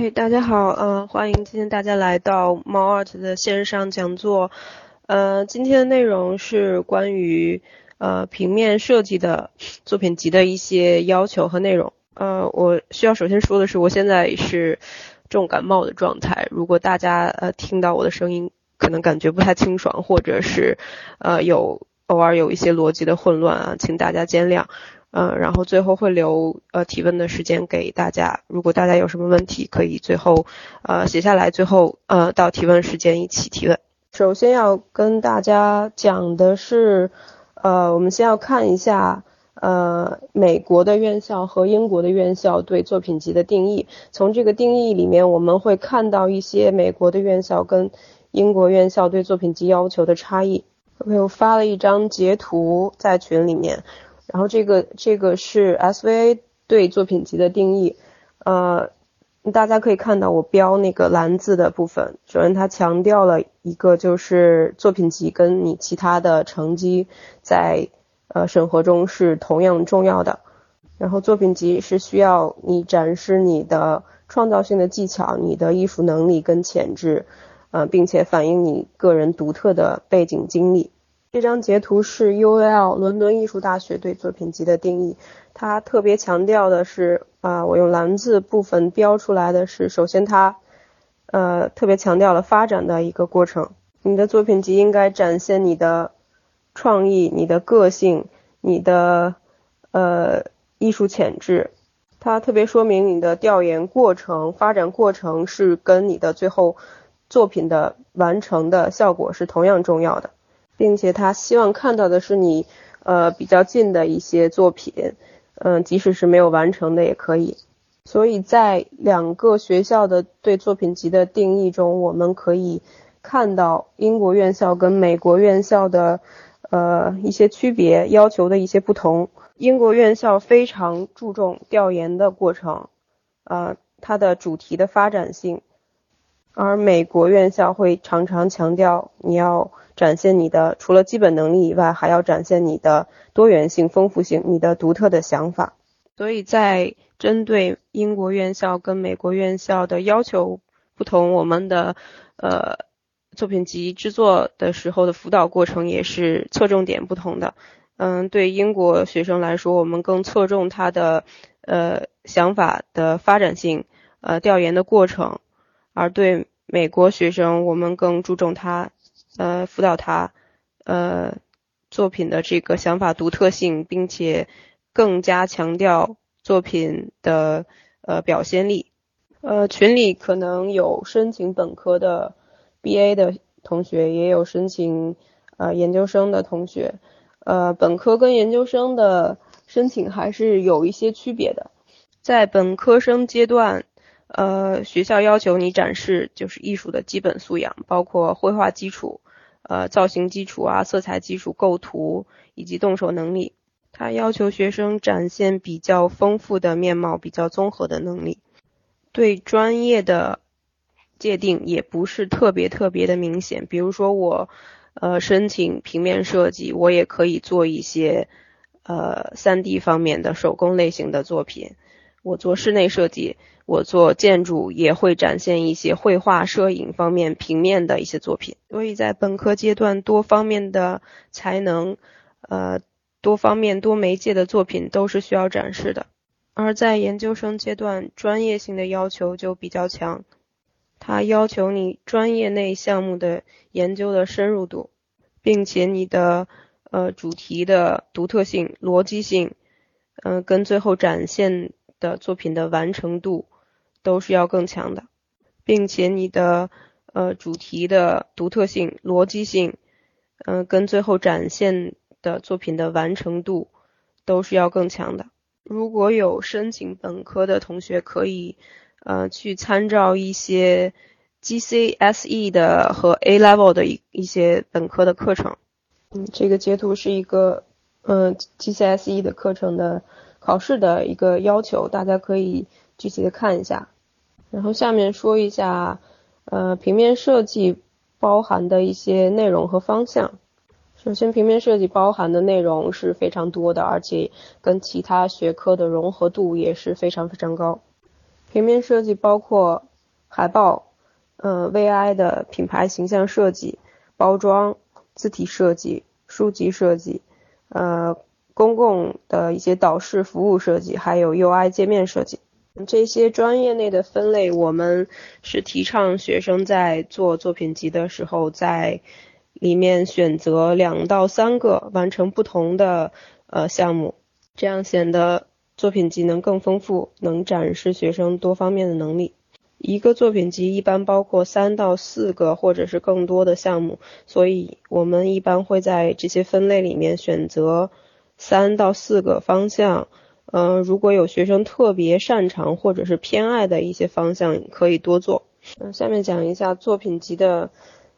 嘿，大家好，嗯，欢迎今天大家来到猫 art 的线上讲座。呃，今天的内容是关于呃平面设计的作品集的一些要求和内容。呃，我需要首先说的是，我现在是重感冒的状态。如果大家呃听到我的声音，可能感觉不太清爽，或者是呃有偶尔有一些逻辑的混乱啊，请大家见谅。嗯，然后最后会留呃提问的时间给大家，如果大家有什么问题，可以最后呃写下来，最后呃到提问时间一起提问。首先要跟大家讲的是，呃，我们先要看一下呃美国的院校和英国的院校对作品集的定义。从这个定义里面，我们会看到一些美国的院校跟英国院校对作品集要求的差异。OK，我发了一张截图在群里面。然后这个这个是 SVA 对作品集的定义，呃，大家可以看到我标那个蓝字的部分，首先它强调了一个就是作品集跟你其他的成绩在呃审核中是同样重要的，然后作品集是需要你展示你的创造性的技巧、你的艺术能力跟潜质，呃，并且反映你个人独特的背景经历。这张截图是 UL 伦敦艺术大学对作品集的定义，它特别强调的是，啊，我用蓝字部分标出来的是，首先它，呃，特别强调了发展的一个过程。你的作品集应该展现你的创意、你的个性、你的呃艺术潜质。它特别说明你的调研过程、发展过程是跟你的最后作品的完成的效果是同样重要的。并且他希望看到的是你，呃，比较近的一些作品，嗯，即使是没有完成的也可以。所以在两个学校的对作品集的定义中，我们可以看到英国院校跟美国院校的，呃，一些区别，要求的一些不同。英国院校非常注重调研的过程，呃，它的主题的发展性，而美国院校会常常强调你要。展现你的除了基本能力以外，还要展现你的多元性、丰富性，你的独特的想法。所以在针对英国院校跟美国院校的要求不同，我们的呃作品集制作的时候的辅导过程也是侧重点不同的。嗯，对英国学生来说，我们更侧重他的呃想法的发展性，呃调研的过程；而对美国学生，我们更注重他。呃，辅导他，呃，作品的这个想法独特性，并且更加强调作品的呃表现力。呃，群里可能有申请本科的 BA 的同学，也有申请呃研究生的同学。呃，本科跟研究生的申请还是有一些区别的。在本科生阶段，呃，学校要求你展示就是艺术的基本素养，包括绘画基础。呃，造型基础啊，色彩基础、构图以及动手能力，它要求学生展现比较丰富的面貌，比较综合的能力。对专业的界定也不是特别特别的明显。比如说我，呃，申请平面设计，我也可以做一些呃三 D 方面的手工类型的作品。我做室内设计。我做建筑也会展现一些绘画、摄影方面平面的一些作品，所以在本科阶段多方面的才能，呃，多方面多媒介的作品都是需要展示的。而在研究生阶段，专业性的要求就比较强，它要求你专业内项目的研究的深入度，并且你的呃主题的独特性、逻辑性，嗯，跟最后展现的作品的完成度。都是要更强的，并且你的呃主题的独特性、逻辑性，嗯，跟最后展现的作品的完成度都是要更强的。如果有申请本科的同学，可以呃去参照一些 GCSE 的和 A Level 的一一些本科的课程。嗯，这个截图是一个嗯 GCSE 的课程的考试的一个要求，大家可以具体的看一下。然后下面说一下，呃，平面设计包含的一些内容和方向。首先，平面设计包含的内容是非常多的，而且跟其他学科的融合度也是非常非常高。平面设计包括海报、呃 VI 的品牌形象设计、包装、字体设计、书籍设计，呃公共的一些导视服务设计，还有 UI 界面设计。这些专业内的分类，我们是提倡学生在做作品集的时候，在里面选择两到三个完成不同的呃项目，这样显得作品集能更丰富，能展示学生多方面的能力。一个作品集一般包括三到四个或者是更多的项目，所以我们一般会在这些分类里面选择三到四个方向。嗯，如果有学生特别擅长或者是偏爱的一些方向，可以多做。嗯，下面讲一下作品集的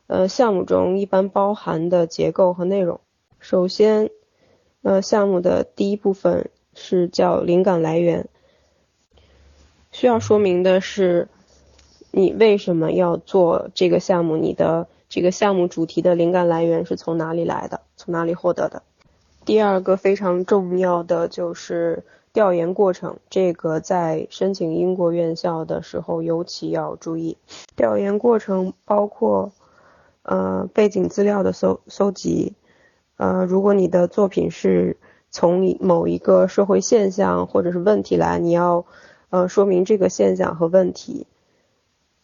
呃项目中一般包含的结构和内容。首先，呃，项目的第一部分是叫灵感来源。需要说明的是，你为什么要做这个项目？你的这个项目主题的灵感来源是从哪里来的？从哪里获得的？第二个非常重要的就是。调研过程，这个在申请英国院校的时候尤其要注意。调研过程包括，呃，背景资料的搜搜集，呃，如果你的作品是从某一个社会现象或者是问题来，你要，呃，说明这个现象和问题。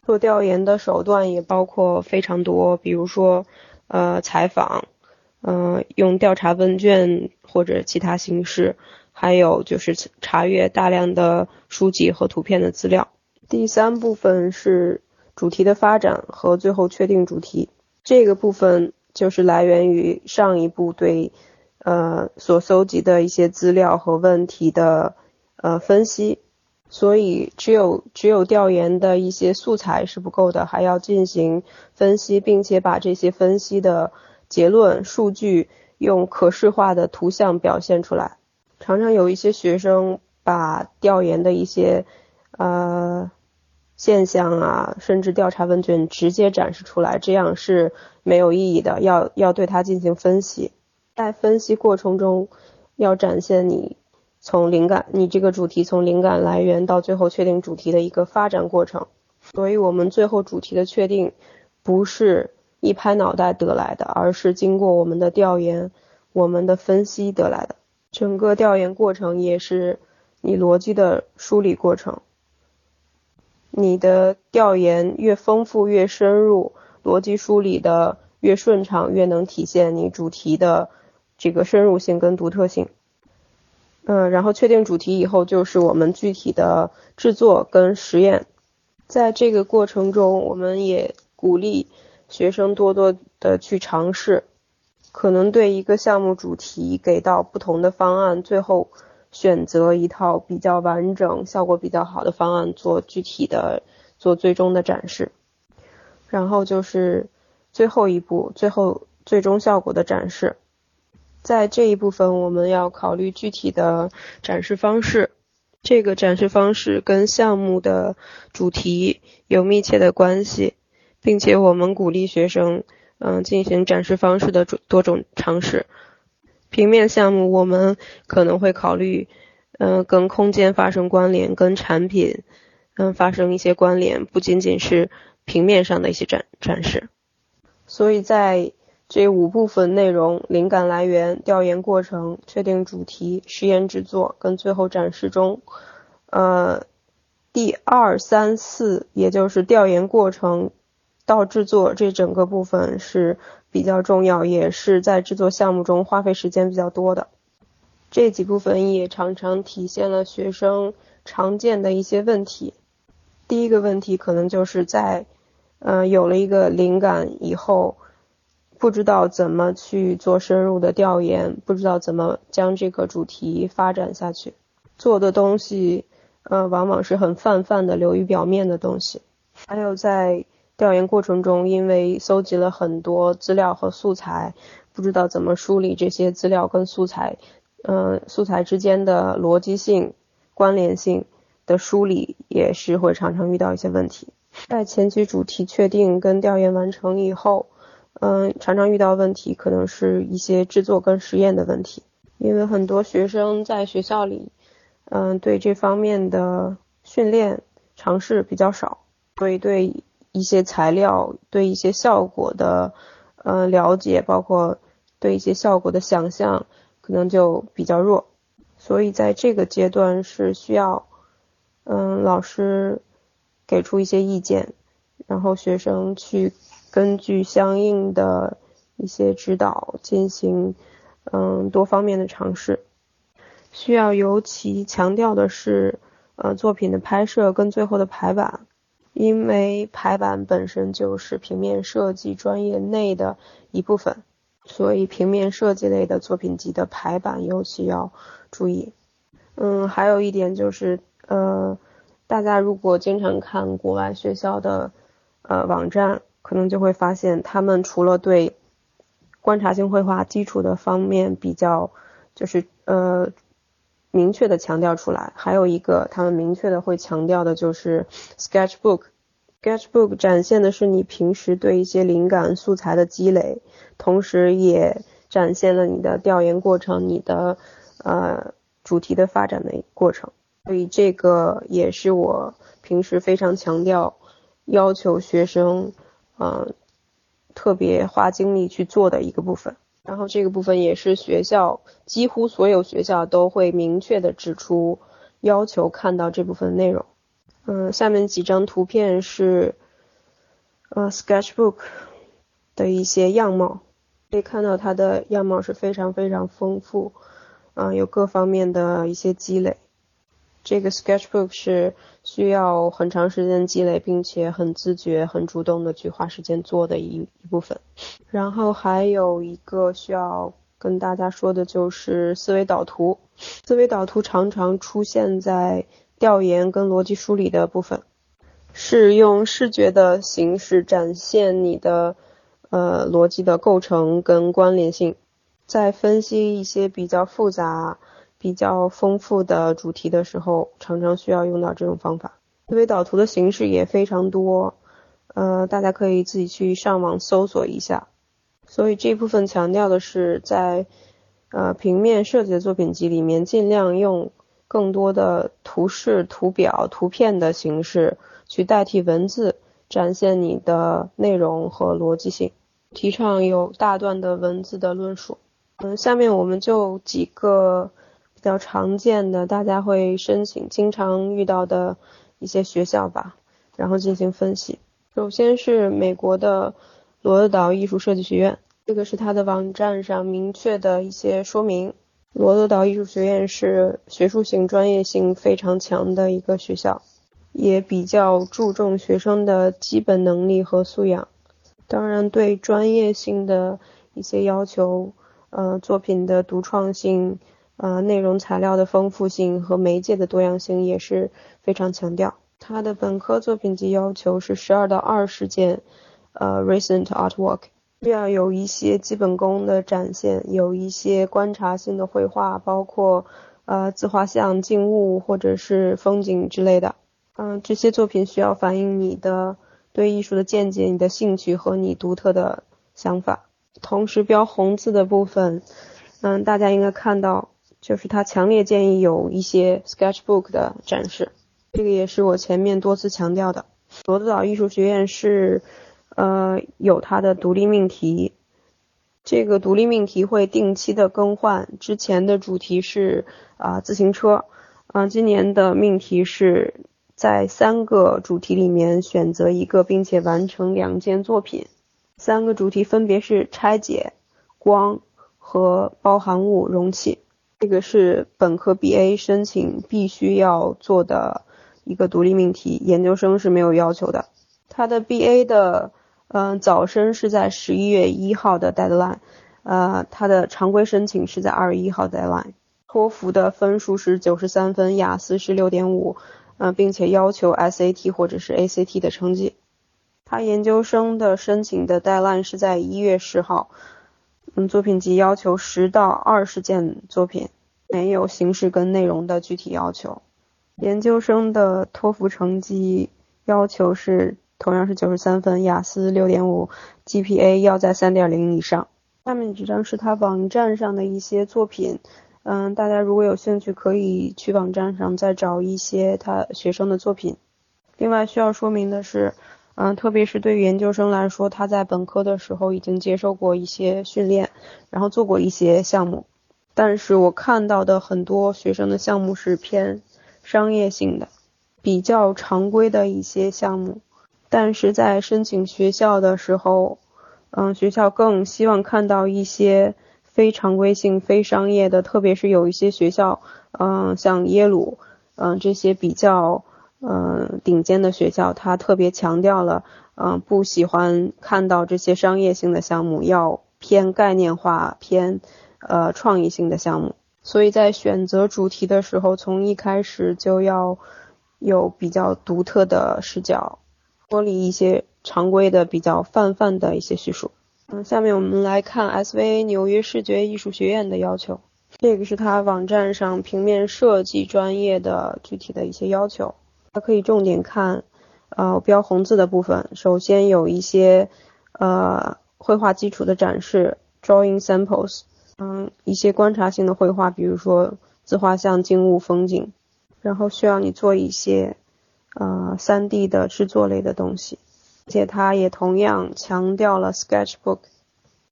做调研的手段也包括非常多，比如说，呃，采访，嗯，用调查问卷或者其他形式。还有就是查阅大量的书籍和图片的资料。第三部分是主题的发展和最后确定主题，这个部分就是来源于上一步对呃所搜集的一些资料和问题的呃分析。所以只有只有调研的一些素材是不够的，还要进行分析，并且把这些分析的结论数据用可视化的图像表现出来。常常有一些学生把调研的一些呃现象啊，甚至调查问卷直接展示出来，这样是没有意义的。要要对它进行分析，在分析过程中要展现你从灵感，你这个主题从灵感来源到最后确定主题的一个发展过程。所以我们最后主题的确定不是一拍脑袋得来的，而是经过我们的调研、我们的分析得来的。整个调研过程也是你逻辑的梳理过程。你的调研越丰富越深入，逻辑梳理的越顺畅，越能体现你主题的这个深入性跟独特性。嗯，然后确定主题以后，就是我们具体的制作跟实验。在这个过程中，我们也鼓励学生多多的去尝试。可能对一个项目主题给到不同的方案，最后选择一套比较完整、效果比较好的方案做具体的、做最终的展示。然后就是最后一步，最后最终效果的展示。在这一部分，我们要考虑具体的展示方式。这个展示方式跟项目的主题有密切的关系，并且我们鼓励学生。嗯，进行展示方式的多种尝试。平面项目我们可能会考虑，嗯，跟空间发生关联，跟产品，嗯，发生一些关联，不仅仅是平面上的一些展展示。所以在这五部分内容：灵感来源、调研过程、确定主题、实验制作跟最后展示中，呃，第二、三、四，也就是调研过程。到制作这整个部分是比较重要，也是在制作项目中花费时间比较多的。这几部分也常常体现了学生常见的一些问题。第一个问题可能就是在，嗯，有了一个灵感以后，不知道怎么去做深入的调研，不知道怎么将这个主题发展下去，做的东西，呃，往往是很泛泛的、流于表面的东西。还有在。调研过程中，因为搜集了很多资料和素材，不知道怎么梳理这些资料跟素材，嗯，素材之间的逻辑性、关联性的梳理，也是会常常遇到一些问题。在前期主题确定跟调研完成以后，嗯，常常遇到问题，可能是一些制作跟实验的问题，因为很多学生在学校里，嗯，对这方面的训练尝试比较少。所以对一些材料、对一些效果的呃了解，包括对一些效果的想象，可能就比较弱。所以在这个阶段是需要，嗯，老师给出一些意见，然后学生去根据相应的一些指导进行，嗯，多方面的尝试。需要尤其强调的是，呃，作品的拍摄跟最后的排版，因为排版本身就是平面设计专业内的一部分，所以平面设计类的作品集的排版尤其要注意。嗯，还有一点就是，呃，大家如果经常看国外学校的呃网站，可能就会发现，他们除了对观察性绘画基础的方面比较，就是呃。明确的强调出来，还有一个他们明确的会强调的就是 sketchbook。sketchbook 展现的是你平时对一些灵感素材的积累，同时也展现了你的调研过程，你的呃主题的发展的过程。所以这个也是我平时非常强调，要求学生嗯特别花精力去做的一个部分。然后这个部分也是学校几乎所有学校都会明确的指出，要求看到这部分内容。嗯，下面几张图片是呃 sketchbook 的一些样貌，可以看到它的样貌是非常非常丰富，嗯，有各方面的一些积累。这个 sketchbook 是需要很长时间积累，并且很自觉、很主动的去花时间做的一一部分。然后还有一个需要跟大家说的就是思维导图。思维导图常常出现在调研跟逻辑梳理的部分，是用视觉的形式展现你的呃逻辑的构成跟关联性，在分析一些比较复杂。比较丰富的主题的时候，常常需要用到这种方法。思维导图的形式也非常多，呃，大家可以自己去上网搜索一下。所以这部分强调的是，在呃平面设计的作品集里面，尽量用更多的图示、图表、图片的形式去代替文字，展现你的内容和逻辑性。提倡有大段的文字的论述。嗯，下面我们就几个。比较常见的，大家会申请、经常遇到的一些学校吧，然后进行分析。首先是美国的罗德岛艺术设计学院，这个是它的网站上明确的一些说明。罗德岛艺术学院是学术性、专业性非常强的一个学校，也比较注重学生的基本能力和素养。当然，对专业性的一些要求，呃，作品的独创性。呃，内容材料的丰富性和媒介的多样性也是非常强调。他的本科作品集要求是十二到二十件，呃，recent artwork，需要有一些基本功的展现，有一些观察性的绘画，包括呃自画像、静物或者是风景之类的。嗯，这些作品需要反映你的对艺术的见解、你的兴趣和你独特的想法。同时标红字的部分，嗯，大家应该看到。就是他强烈建议有一些 sketchbook 的展示，这个也是我前面多次强调的。罗德岛艺术学院是，呃，有它的独立命题，这个独立命题会定期的更换。之前的主题是啊自行车，啊今年的命题是在三个主题里面选择一个，并且完成两件作品。三个主题分别是拆解、光和包含物容器。这个是本科 BA 申请必须要做的一个独立命题，研究生是没有要求的。他的 BA 的嗯早申是在十一月一号的 deadline，呃，他的常规申请是在二月一号 deadline。托福的分数是九十三分，雅思是六点五，嗯，并且要求 SAT 或者是 ACT 的成绩。他研究生的申请的 deadline 是在一月十号。作品集要求十到二十件作品，没有形式跟内容的具体要求。研究生的托福成绩要求是同样是九十三分，雅思六点五，GPA 要在三点零以上。下面几张是他网站上的一些作品，嗯，大家如果有兴趣，可以去网站上再找一些他学生的作品。另外需要说明的是，嗯，特别是对于研究生来说，他在本科的时候已经接受过一些训练，然后做过一些项目。但是我看到的很多学生的项目是偏商业性的，比较常规的一些项目。但是在申请学校的时候，嗯，学校更希望看到一些非常规性、非商业的，特别是有一些学校，嗯，像耶鲁，嗯，这些比较，嗯，顶尖的学校，他特别强调了，嗯，不喜欢看到这些商业性的项目，要偏概念化、偏。呃，创意性的项目，所以在选择主题的时候，从一开始就要有比较独特的视角，脱离一些常规的比较泛泛的一些叙述。嗯，下面我们来看 SVA 纽约视觉艺术学院的要求，这个是它网站上平面设计专业的具体的一些要求，它可以重点看，呃，标红字的部分，首先有一些呃绘画基础的展示，drawing samples。嗯，一些观察性的绘画，比如说自画像、静物、风景，然后需要你做一些呃三 D 的制作类的东西，而且它也同样强调了 Sketchbook，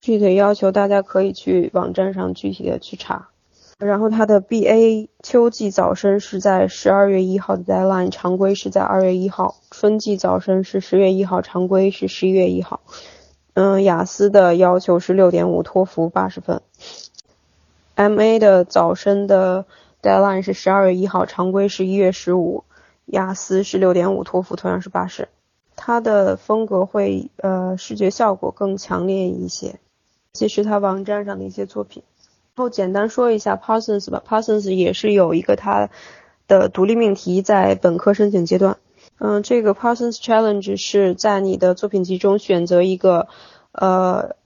具体要求大家可以去网站上具体的去查。然后它的 BA 秋季早申是在十二月一号的 deadline，常规是在二月一号；春季早申是十月一号，常规是十一月一号。嗯，雅思的要求是六点五，托福八十分。MA 的早申的 deadline 是十二月一号，常规是一月十五，雅思是六点五，托福同样是八十。它的风格会呃视觉效果更强烈一些，这是它网站上的一些作品。然后简单说一下 Parsons 吧，Parsons 也是有一个它的独立命题在本科申请阶段。嗯，这个 Parsons Challenge 是在你的作品集中选择一个，呃，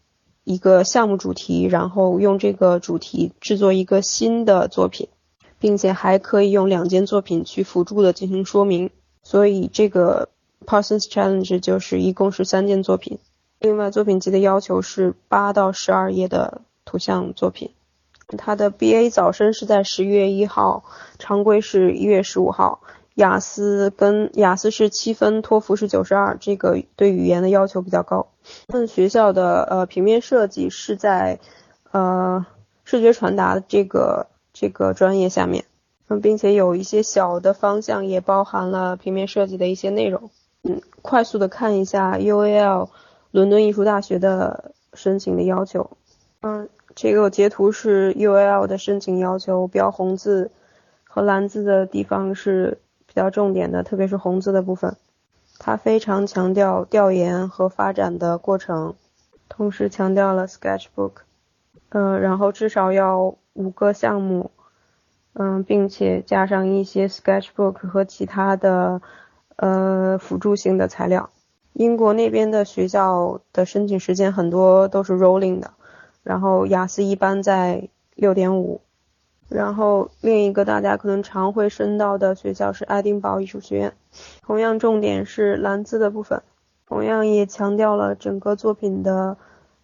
一个项目主题，然后用这个主题制作一个新的作品，并且还可以用两件作品去辅助的进行说明。所以这个 Parsons Challenge 就是一共是三件作品。另外，作品集的要求是八到十二页的图像作品。它的 BA 早申是在十一月一号，常规是一月十五号。雅思跟雅思是七分，托福是九十二，这个对语言的要求比较高。们学校的呃平面设计是在呃视觉传达这个这个专业下面，嗯，并且有一些小的方向也包含了平面设计的一些内容。嗯，快速的看一下 UAL 伦敦艺术大学的申请的要求。嗯，这个截图是 UAL 的申请要求，标红字和蓝字的地方是。比较重点的，特别是红字的部分，它非常强调调研和发展的过程，同时强调了 sketchbook，嗯，然后至少要五个项目，嗯，并且加上一些 sketchbook 和其他的呃辅助性的材料。英国那边的学校的申请时间很多都是 rolling 的，然后雅思一般在六点五。然后另一个大家可能常会申到的学校是爱丁堡艺术学院，同样重点是蓝字的部分，同样也强调了整个作品的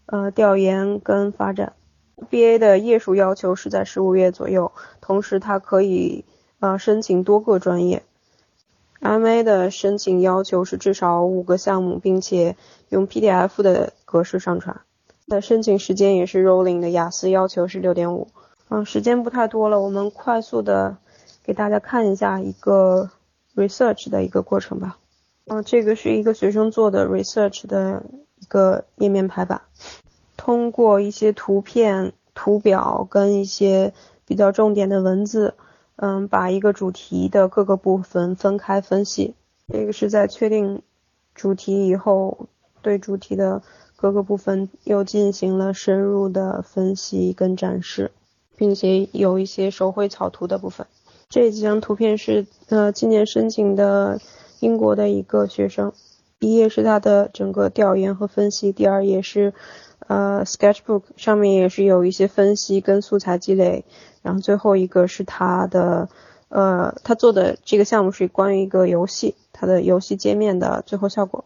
呃调研跟发展。BA 的页数要求是在十五页左右，同时它可以呃申请多个专业。MA 的申请要求是至少五个项目，并且用 PDF 的格式上传。那申请时间也是 rolling 的，雅思要求是六点五。嗯，时间不太多了，我们快速的给大家看一下一个 research 的一个过程吧。嗯，这个是一个学生做的 research 的一个页面排版，通过一些图片、图表跟一些比较重点的文字，嗯，把一个主题的各个部分分开分析。这个是在确定主题以后，对主题的各个部分又进行了深入的分析跟展示。并且有一些手绘草图的部分。这几张图片是呃今年申请的英国的一个学生。一页是他的整个调研和分析，第二页是呃 sketchbook 上面也是有一些分析跟素材积累，然后最后一个是他的呃他做的这个项目是关于一个游戏，他的游戏界面的最后效果。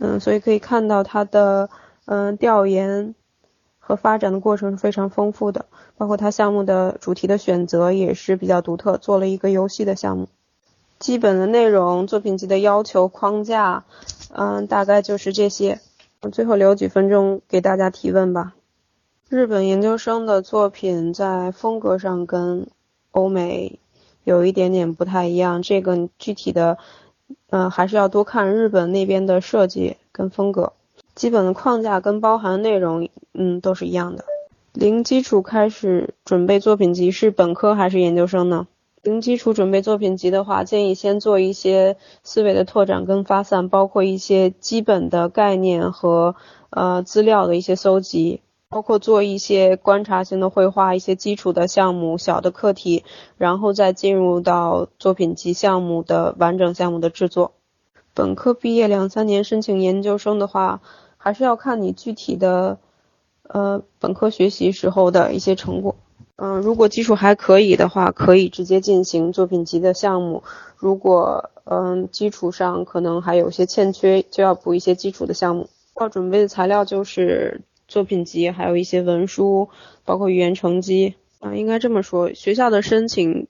嗯，所以可以看到他的嗯调研。和发展的过程是非常丰富的，包括它项目的主题的选择也是比较独特，做了一个游戏的项目。基本的内容、作品集的要求框架，嗯，大概就是这些。最后留几分钟给大家提问吧。日本研究生的作品在风格上跟欧美有一点点不太一样，这个具体的，嗯，还是要多看日本那边的设计跟风格。基本的框架跟包含内容，嗯，都是一样的。零基础开始准备作品集是本科还是研究生呢？零基础准备作品集的话，建议先做一些思维的拓展跟发散，包括一些基本的概念和呃资料的一些搜集，包括做一些观察性的绘画，一些基础的项目、小的课题，然后再进入到作品集项目的完整项目的制作。本科毕业两三年申请研究生的话，还是要看你具体的呃本科学习时候的一些成果。嗯，如果基础还可以的话，可以直接进行作品集的项目。如果嗯基础上可能还有些欠缺，就要补一些基础的项目。要准备的材料就是作品集，还有一些文书，包括语言成绩。啊，应该这么说，学校的申请，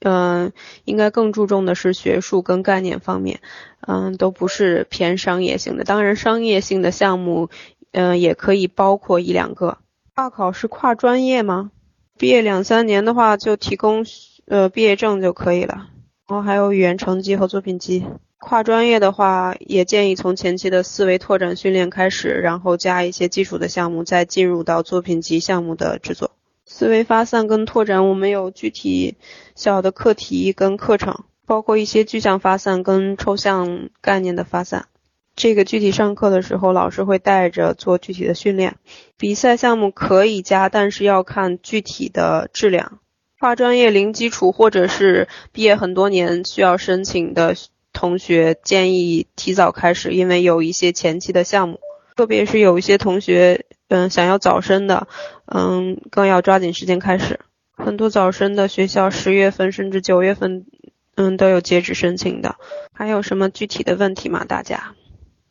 嗯，应该更注重的是学术跟概念方面，嗯，都不是偏商业性的。当然，商业性的项目，嗯，也可以包括一两个。跨考是跨专业吗？毕业两三年的话，就提供呃毕业证就可以了。然后还有语言成绩和作品集。跨专业的话，也建议从前期的思维拓展训练开始，然后加一些基础的项目，再进入到作品集项目的制作。思维发散跟拓展，我们有具体小的课题跟课程，包括一些具象发散跟抽象概念的发散。这个具体上课的时候，老师会带着做具体的训练。比赛项目可以加，但是要看具体的质量。跨专业零基础或者是毕业很多年需要申请的同学，建议提早开始，因为有一些前期的项目，特别是有一些同学，嗯，想要早申的，嗯，更要抓紧时间开始。很多早申的学校十月份甚至九月份，嗯，都有截止申请的。还有什么具体的问题吗？大家？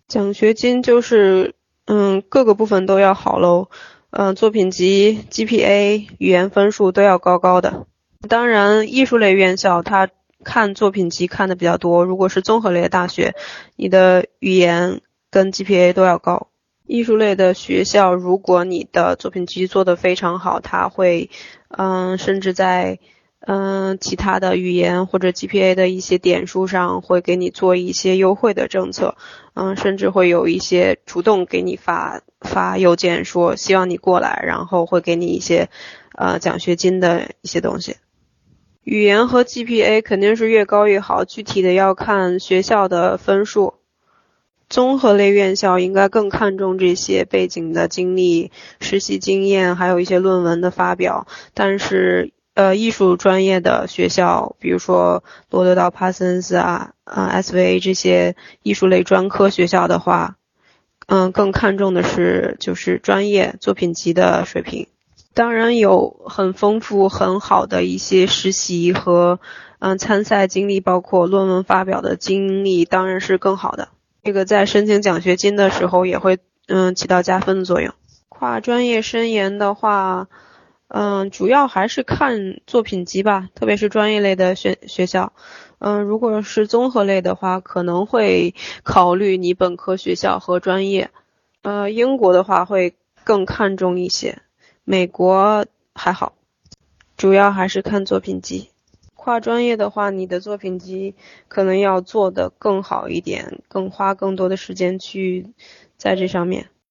奖学金就是，嗯，各个部分都要好喽，嗯，作品集、GPA、语言分数都要高高的。当然，艺术类院校它看作品集看的比较多，如果是综合类的大学，你的语言跟 GPA 都要高。艺术类的学校，如果你的作品集做得非常好，他会，嗯，甚至在。嗯，其他的语言或者 GPA 的一些点数上会给你做一些优惠的政策，嗯，甚至会有一些主动给你发发邮件说希望你过来，然后会给你一些呃奖学金的一些东西。语言和 GPA 肯定是越高越好，具体的要看学校的分数。综合类院校应该更看重这些背景的经历、实习经验，还有一些论文的发表，但是。呃，艺术专业的学校，比如说罗德岛、帕森斯啊，啊，SVA 这些艺术类专科学校的话，嗯，更看重的是就是专业作品集的水平。当然有很丰富、很好的一些实习和嗯参赛经历，包括论文发表的经历，当然是更好的。这个在申请奖学金的时候也会嗯起到加分的作用。跨专业申研的话。嗯，主要还是看作品集吧，特别是专业类的学学校。嗯，如果是综合类的话，可能会考虑你本科学校和专业。呃，英国的话会更看重一些，美国还好，主要还是看作品集。跨专业的话，你的作品集可能要做的更好一点，更花更多的时间去在这上面。